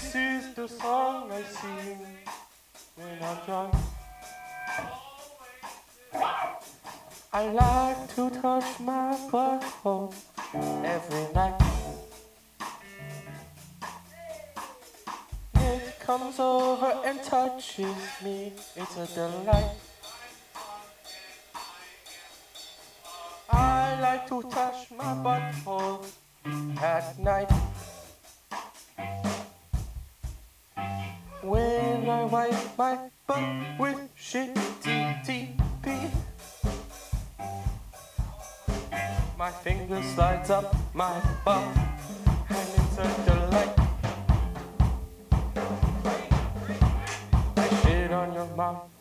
This is the song I sing when I'm drunk. I like to touch my butthole every night. It comes over and touches me, it's a delight. I like to touch my butthole at night. When I wipe my butt with shitty TP. My finger slides up my butt, and it's a delight. I shit on your mouth